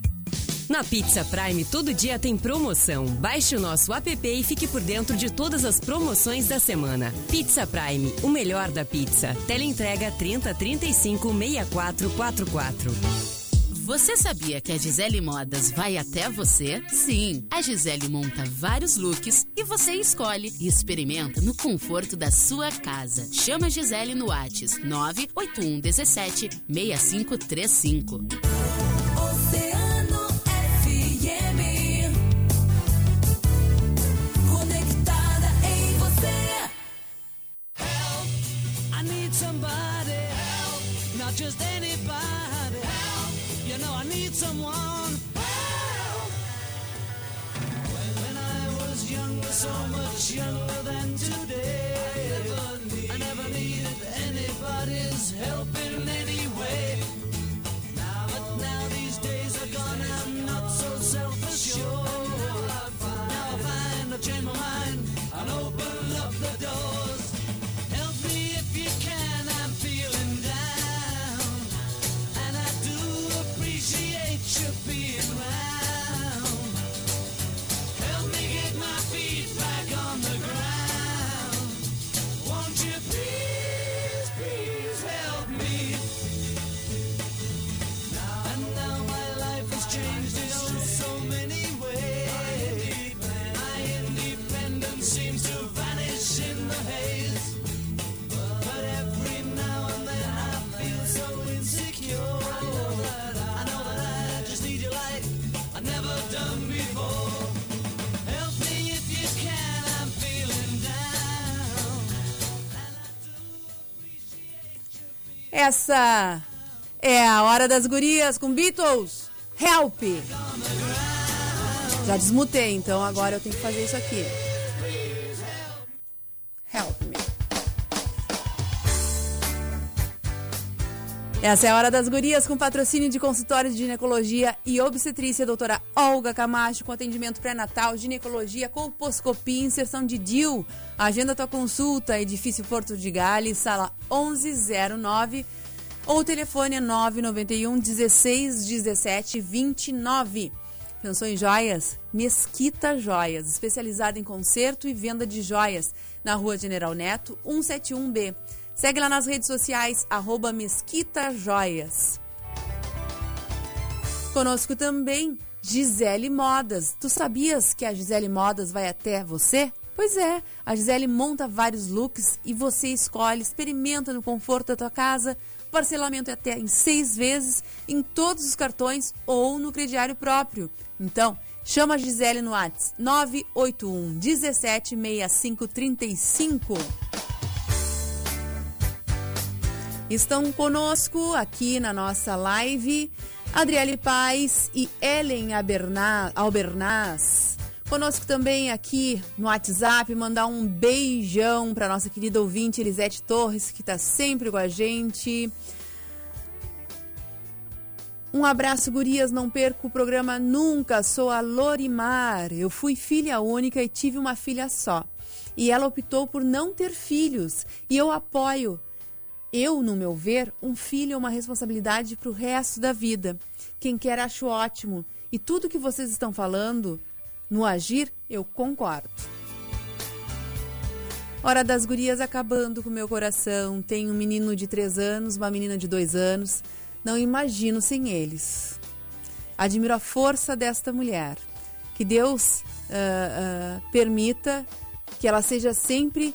Speaker 11: Na Pizza Prime, todo dia tem promoção. Baixe o nosso app e fique por dentro de todas as promoções da semana. Pizza Prime, o melhor da pizza. Teleentrega 30 35 6444.
Speaker 12: Você sabia que a Gisele Modas vai até você? Sim, a Gisele monta vários looks e você escolhe e experimenta no conforto da sua casa. Chama a Gisele no Whats 981 17 6535.
Speaker 13: Someone help. When, when I was younger, so much younger
Speaker 1: Essa é a hora das gurias com Beatles. Help! Já desmutei, então agora eu tenho que fazer isso aqui. Help me. Essa é a hora das gurias com patrocínio de consultório de ginecologia e obstetrícia, doutora Olga Camacho, com atendimento pré-natal, ginecologia, colposcopia, inserção de DIU. Agenda tua consulta, edifício Porto de Gales, sala 1109 ou telefone é 991 16 17 29. Pensou em joias? Mesquita Joias, especializada em conserto e venda de joias, na rua General Neto, 171B. Segue lá nas redes sociais, arroba Mesquita Joias. Conosco também Gisele Modas. Tu sabias que a Gisele Modas vai até você? Pois é, a Gisele monta vários looks e você escolhe, experimenta no conforto da tua casa. Parcelamento é até em seis vezes em todos os cartões ou no crediário próprio. Então, chama a Gisele no WhatsApp 981 17 65 35. Estão conosco aqui na nossa live Adriele Paz e Ellen Albernaz. Conosco também aqui no WhatsApp, mandar um beijão para nossa querida ouvinte Elisete Torres, que está sempre com a gente. Um abraço, gurias. Não perco o programa nunca. Sou a Lorimar. Eu fui filha única e tive uma filha só. E ela optou por não ter filhos. E eu apoio. Eu, no meu ver, um filho é uma responsabilidade para o resto da vida. Quem quer, acho ótimo. E tudo que vocês estão falando no agir, eu concordo. Hora das gurias acabando com meu coração. Tenho um menino de três anos, uma menina de dois anos. Não imagino sem eles. Admiro a força desta mulher. Que Deus uh, uh, permita que ela seja sempre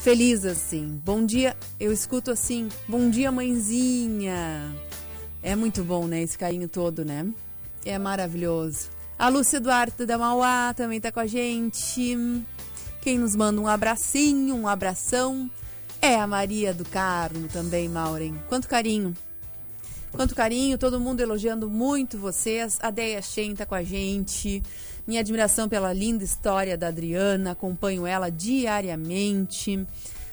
Speaker 1: feliz assim. Bom dia, eu escuto assim. Bom dia, mãezinha. É muito bom, né? Esse carinho todo, né? É maravilhoso. A Lúcia Duarte da Mauá também está com a gente. Quem nos manda um abracinho, um abração, é a Maria do Carmo também, Maureen. Quanto carinho. Quanto carinho, todo mundo elogiando muito vocês. A Deia Shen tá com a gente. Minha admiração pela linda história da Adriana, acompanho ela diariamente.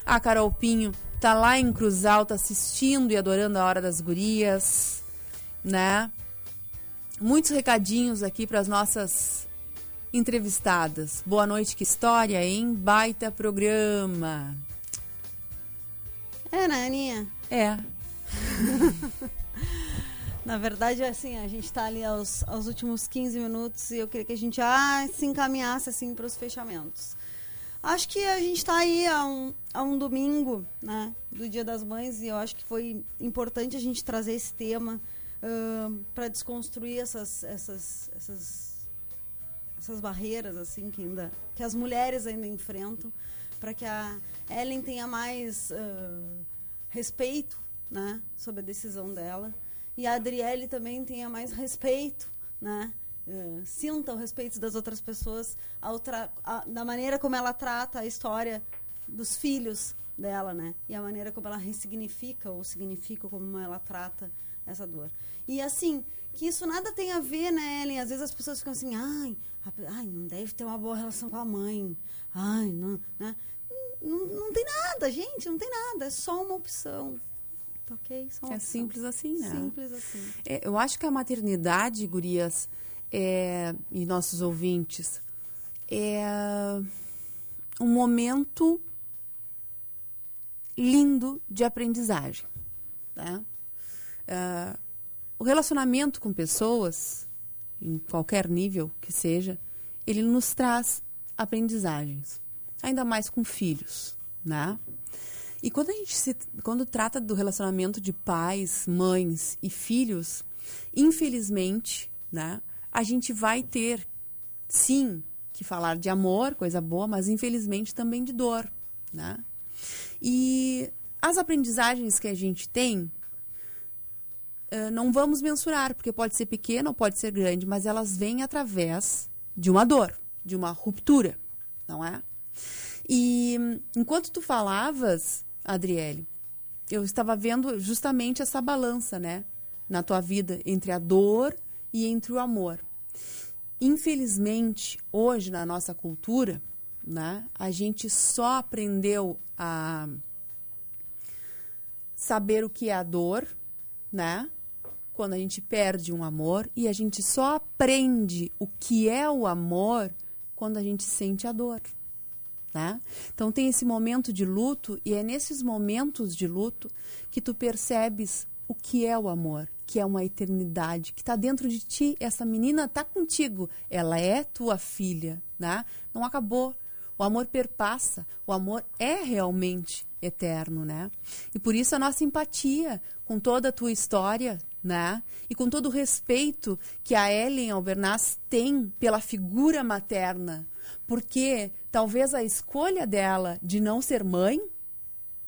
Speaker 1: A Carol Pinho tá lá em Cruz Alta assistindo e adorando a Hora das Gurias, né? muitos recadinhos aqui para as nossas entrevistadas. Boa noite, que história, hein? Baita programa.
Speaker 3: É, né, Aninha?
Speaker 1: É.
Speaker 3: Na verdade, assim, a gente está ali aos, aos últimos 15 minutos e eu queria que a gente ah, se encaminhasse assim para os fechamentos. Acho que a gente está aí a um, a um domingo, né, do Dia das Mães e eu acho que foi importante a gente trazer esse tema uh, para desconstruir essas, essas, essas, essas barreiras assim que ainda que as mulheres ainda enfrentam, para que a Ellen tenha mais uh, respeito, né, sobre a decisão dela e a Adriele também tenha mais respeito, né? Uh, sinta o respeito das outras pessoas ao a, da maneira como ela trata a história dos filhos dela, né? E a maneira como ela ressignifica ou significa como ela trata essa dor. E assim, que isso nada tem a ver, né, Ellen? Às vezes as pessoas ficam assim, ai, ai não deve ter uma boa relação com a mãe. Ai, não, né? Não, não tem nada, gente, não tem nada. É só uma opção. Tá ok? Só
Speaker 1: é
Speaker 3: opção.
Speaker 1: simples assim, né?
Speaker 3: Simples assim.
Speaker 1: É, eu acho que a maternidade, gurias, é, e nossos ouvintes, é um momento lindo de aprendizagem. Uh, o relacionamento com pessoas, em qualquer nível que seja, ele nos traz aprendizagens, ainda mais com filhos, né? E quando a gente se, quando trata do relacionamento de pais, mães e filhos, infelizmente, né, a gente vai ter sim que falar de amor, coisa boa, mas infelizmente também de dor, né? E as aprendizagens que a gente tem uh, não vamos mensurar, porque pode ser pequena ou pode ser grande, mas elas vêm através de uma dor, de uma ruptura, não é? E enquanto tu falavas, Adriele, eu estava vendo justamente essa balança, né, na tua vida entre a dor e entre o amor. Infelizmente, hoje na nossa cultura, né, a gente só aprendeu a saber o que é a dor, né? quando a gente perde um amor e a gente só aprende o que é o amor quando a gente sente a dor. Né? Então tem esse momento de luto e é nesses momentos de luto que tu percebes o que é o amor, que é uma eternidade, que está dentro de ti. Essa menina está contigo, ela é tua filha, né? Não acabou. O amor perpassa, o amor é realmente eterno, né? E por isso a nossa empatia com toda a tua história né? E com todo o respeito que a Ellen Albernaz tem pela figura materna, porque talvez a escolha dela de não ser mãe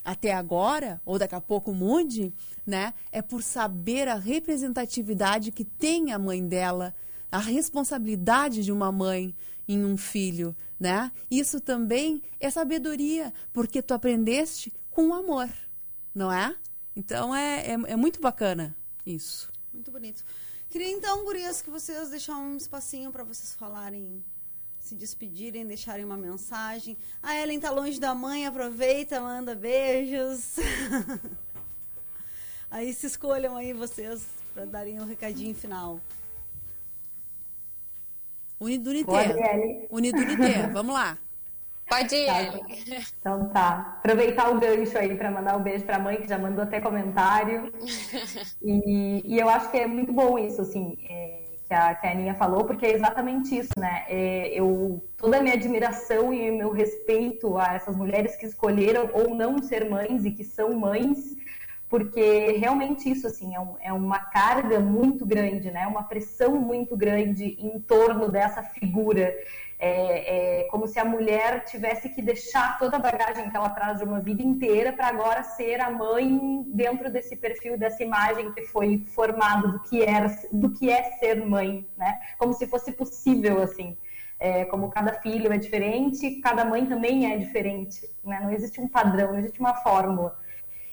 Speaker 1: até agora, ou daqui a pouco mude, né? É por saber a representatividade que tem a mãe dela, a responsabilidade de uma mãe em um filho, né? Isso também é sabedoria, porque tu aprendeste com amor, não é? Então é, é, é muito bacana isso.
Speaker 3: Muito bonito. Queria então, gurias, que vocês deixassem um espacinho para vocês falarem, se despedirem, deixarem uma mensagem. A Ellen tá longe da mãe, aproveita, manda beijos. aí se escolham aí vocês para darem um recadinho final.
Speaker 1: Unidunité. Unidunité, vamos lá.
Speaker 4: Pode ir.
Speaker 2: Tá, então tá. Aproveitar o gancho aí para mandar um beijo para a mãe, que já mandou até comentário. E, e, eu acho que é muito bom isso, assim, é, que, a, que a Aninha falou, porque é exatamente isso, né? É, eu, toda a minha admiração e meu respeito a essas mulheres que escolheram ou não ser mães e que são mães, porque realmente isso assim é, um, é, uma carga muito grande, né? Uma pressão muito grande em torno dessa figura. É, é como se a mulher tivesse que deixar toda a bagagem que ela traz de uma vida inteira para agora ser a mãe dentro desse perfil, dessa imagem que foi formado do que era, do que é ser mãe, né? Como se fosse possível assim. É, como cada filho é diferente, cada mãe também é diferente, né? Não existe um padrão, não existe uma fórmula.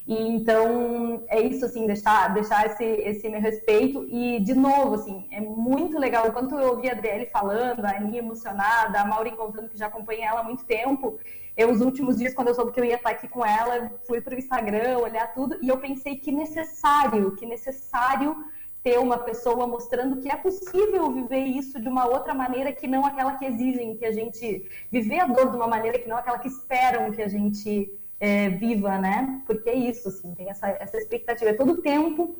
Speaker 2: E então é isso assim, deixar deixar esse esse meu respeito e de novo assim, é muito legal enquanto eu ouvi a Adriele falando, a Aninha emocionada, a Maureen contando que já acompanha ela há muito tempo. Eu os últimos dias quando eu soube que eu ia estar aqui com ela, fui para o Instagram, olhar tudo e eu pensei que necessário, que necessário ter uma pessoa mostrando que é possível viver isso de uma outra maneira que não aquela que exigem que a gente viver a dor de uma maneira que não aquela que esperam que a gente é, viva, né? Porque é isso, assim, tem essa, essa expectativa, é todo tempo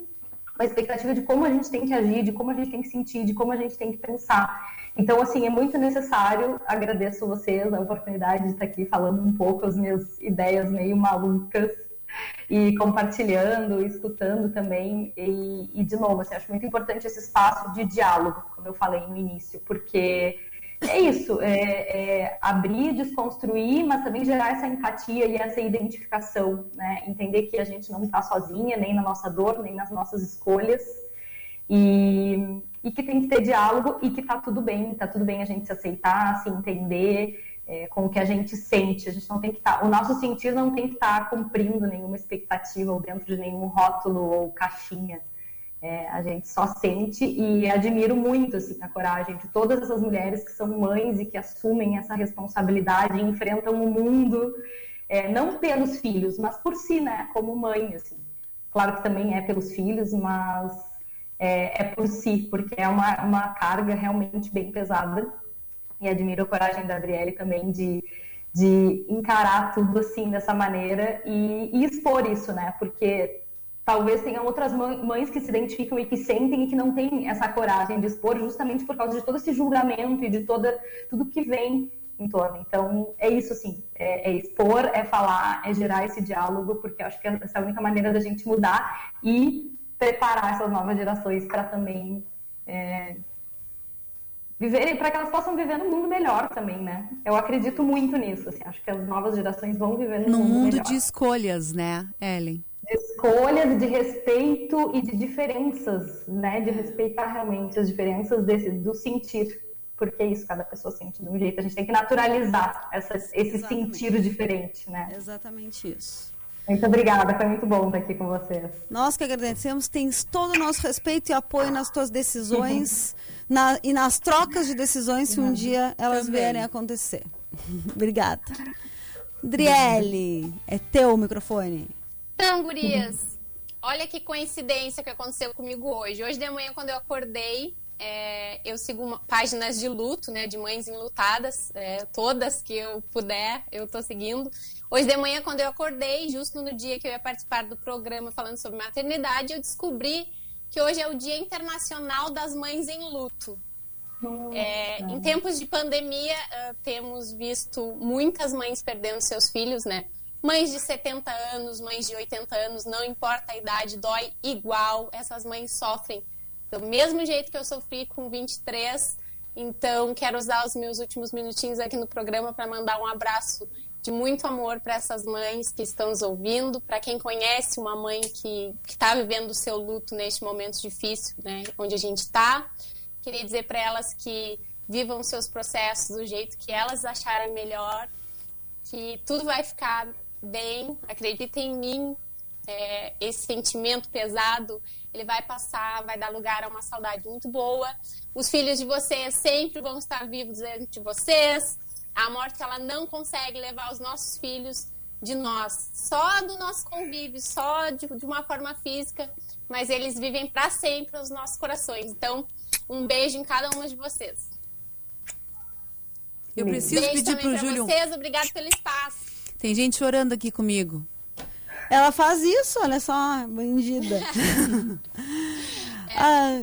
Speaker 2: uma expectativa de como a gente tem que agir, de como a gente tem que sentir, de como a gente tem que pensar. Então, assim, é muito necessário, agradeço vocês a oportunidade de estar aqui falando um pouco as minhas ideias meio malucas e compartilhando, escutando também. E, e de novo, assim, acho muito importante esse espaço de diálogo, como eu falei no início, porque é isso, é, é abrir, desconstruir, mas também gerar essa empatia e essa identificação, né? Entender que a gente não está sozinha, nem na nossa dor, nem nas nossas escolhas, e, e que tem que ter diálogo e que tá tudo bem, tá tudo bem a gente se aceitar, se entender é, com o que a gente sente. A gente não tem que estar, tá, o nosso sentir não tem que estar tá cumprindo nenhuma expectativa ou dentro de nenhum rótulo ou caixinha. É, a gente só sente e admiro muito assim, a coragem de todas essas mulheres que são mães e que assumem essa responsabilidade e enfrentam o mundo, é, não pelos filhos, mas por si, né, como mãe. Assim. Claro que também é pelos filhos, mas é, é por si, porque é uma, uma carga realmente bem pesada. E admiro a coragem da Adriele também de, de encarar tudo assim dessa maneira e, e expor isso, né? Porque talvez tenham outras mães que se identificam e que sentem e que não têm essa coragem de expor justamente por causa de todo esse julgamento e de toda tudo que vem em torno. Então, é isso, assim, é, é expor, é falar, é gerar esse diálogo, porque acho que essa é a única maneira da gente mudar e preparar essas novas gerações para também é, viverem, para que elas possam viver num mundo melhor também, né? Eu acredito muito nisso, assim, acho que as novas gerações vão viver num,
Speaker 1: num
Speaker 2: mundo,
Speaker 1: mundo
Speaker 2: melhor.
Speaker 1: de escolhas, né, Ellen?
Speaker 2: Escolhas, de respeito e de diferenças, né? De respeitar realmente as diferenças desse, do sentir. Porque é isso, cada pessoa sente de um jeito. A gente tem que naturalizar essa, esse Exatamente. sentir diferente, né?
Speaker 3: Exatamente isso.
Speaker 2: Muito obrigada, foi muito bom estar aqui com vocês.
Speaker 3: Nós que agradecemos, tens todo o nosso respeito e apoio nas tuas decisões na, e nas trocas de decisões se um dia elas Também. vierem a acontecer. obrigada. Driele, é teu o microfone.
Speaker 4: Então, gurias, olha que coincidência que aconteceu comigo hoje. Hoje de manhã, quando eu acordei, é, eu sigo uma, páginas de luto, né, de mães enlutadas, é, todas que eu puder, eu tô seguindo. Hoje de manhã, quando eu acordei, justo no dia que eu ia participar do programa falando sobre maternidade, eu descobri que hoje é o Dia Internacional das Mães em Luto. É, em tempos de pandemia, uh, temos visto muitas mães perdendo seus filhos, né? Mães de 70 anos, mães de 80 anos, não importa a idade, dói igual. Essas mães sofrem do mesmo jeito que eu sofri com 23. Então, quero usar os meus últimos minutinhos aqui no programa para mandar um abraço de muito amor para essas mães que estão nos ouvindo, para quem conhece uma mãe que está vivendo o seu luto neste momento difícil, né, onde a gente está. Queria dizer para elas que vivam seus processos do jeito que elas acharem melhor, que tudo vai ficar bem, acreditem em mim, é, esse sentimento pesado, ele vai passar, vai dar lugar a uma saudade muito boa. Os filhos de vocês sempre vão estar vivos diante de vocês. A morte, ela não consegue levar os nossos filhos de nós, só do nosso convívio, só de, de uma forma física, mas eles vivem para sempre nos nossos corações. Então, um beijo em cada uma de vocês.
Speaker 1: Eu preciso
Speaker 4: beijo
Speaker 1: pedir
Speaker 4: também
Speaker 1: pro
Speaker 4: pra
Speaker 1: Júlio.
Speaker 4: vocês, obrigado pelo espaço.
Speaker 1: Tem gente chorando aqui comigo.
Speaker 3: Ela faz isso, olha só, bandida. Ah,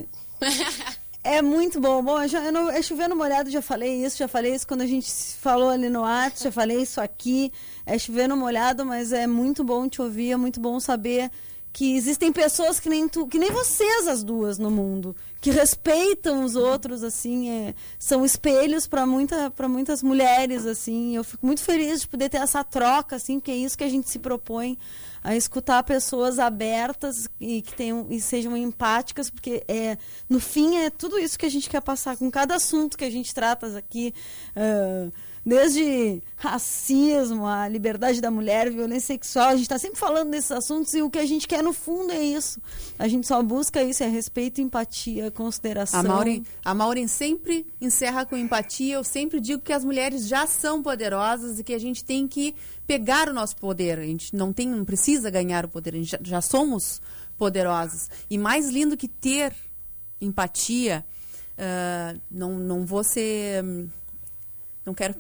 Speaker 3: é muito bom. Bom, eu, já, eu não, é chovendo molhado, já falei isso, já falei isso quando a gente falou ali no ato, já falei isso aqui. É chovendo molhado, mas é muito bom te ouvir, é muito bom saber que existem pessoas que nem tu, que nem vocês as duas no mundo, que respeitam os outros assim, é, são espelhos para muita, para muitas mulheres assim. Eu fico muito feliz de poder ter essa troca assim, porque é isso que a gente se propõe a escutar pessoas abertas e que tenham e sejam empáticas, porque é no fim é tudo isso que a gente quer passar com cada assunto que a gente trata aqui. ah, Desde racismo, a liberdade da mulher, violência sexual, a gente está sempre falando desses assuntos e o que a gente quer no fundo é isso. A gente só busca isso, é respeito, empatia, consideração.
Speaker 1: A Maureen, a Maureen sempre encerra com empatia. Eu sempre digo que as mulheres já são poderosas e que a gente tem que pegar o nosso poder. A gente não tem, não precisa ganhar o poder. A gente já, já somos poderosas. E mais lindo que ter empatia, ah, não, não vou ser, hum, não quero,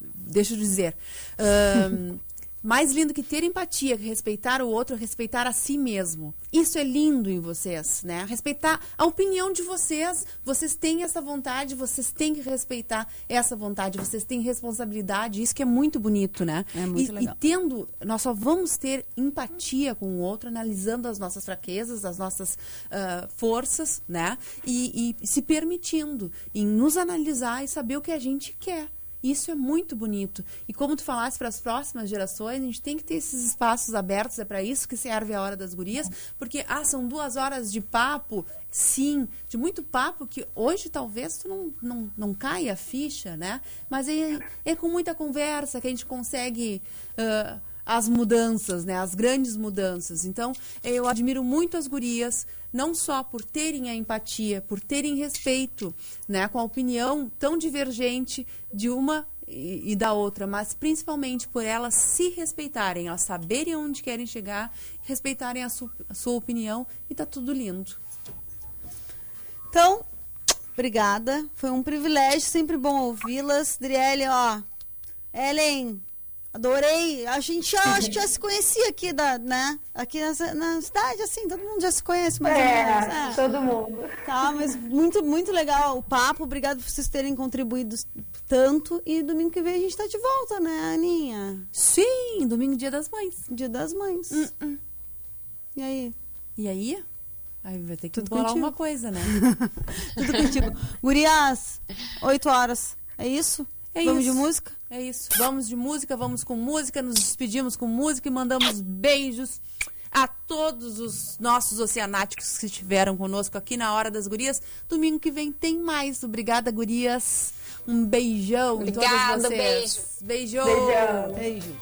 Speaker 1: deixa eu dizer. Ahn, mais lindo que ter empatia, que respeitar o outro, respeitar a si mesmo. Isso é lindo em vocês, né? Respeitar a opinião de vocês. Vocês têm essa vontade, vocês têm que respeitar essa vontade, vocês têm responsabilidade. Isso que é muito bonito, né?
Speaker 3: É muito
Speaker 1: e,
Speaker 3: legal.
Speaker 1: e tendo, nós só vamos ter empatia com o outro, analisando as nossas fraquezas, as nossas ah, forças, né? E, e se permitindo em nos analisar e saber o que a gente quer. Isso é muito bonito. E como tu falaste para as próximas gerações, a gente tem que ter esses espaços abertos, é para isso que serve a Hora das Gurias, porque, ah, são duas horas de papo, sim, de muito papo, que hoje talvez tu não, não, não caia a ficha, né? Mas é, é com muita conversa que a gente consegue... ah, as mudanças, né? As grandes mudanças. Então, eu admiro muito as gurias, não só por terem a empatia, por terem respeito, né? Com a opinião tão divergente de uma e, da outra, mas principalmente por elas se respeitarem, elas saberem onde querem chegar, respeitarem a, a sua opinião e tá tudo lindo.
Speaker 3: Então, obrigada. Foi um privilégio, sempre bom ouvi-las. Driele, ó. Ellen, adorei. A gente já, acho que já se conhecia aqui, da, né? Aqui na, na cidade, assim, todo mundo já se conhece mais
Speaker 2: É,
Speaker 3: ou menos. né?
Speaker 2: todo mundo.
Speaker 3: Tá, mas muito, muito legal o papo. Obrigado por vocês terem contribuído tanto. E domingo que vem a gente tá de volta, né, Aninha?
Speaker 1: Sim, domingo, dia das mães.
Speaker 3: Dia das mães. E aí?
Speaker 1: E aí? Aí vai ter que
Speaker 3: Tudo
Speaker 1: bolar
Speaker 3: contigo.
Speaker 1: uma coisa, né?
Speaker 3: Tudo contigo. Gurias, 8 horas. É isso?
Speaker 1: É
Speaker 3: Vamos
Speaker 1: isso.
Speaker 3: de música?
Speaker 1: É isso. Vamos de música, vamos com música, nos despedimos com música e mandamos beijos a todos os nossos oceanáticos que estiveram conosco aqui na Hora das Gurias. Domingo que vem tem mais. Obrigada, gurias. Um beijão em
Speaker 4: Obrigada,
Speaker 1: todas vocês. Beijo.
Speaker 2: Beijão.
Speaker 3: Beijo.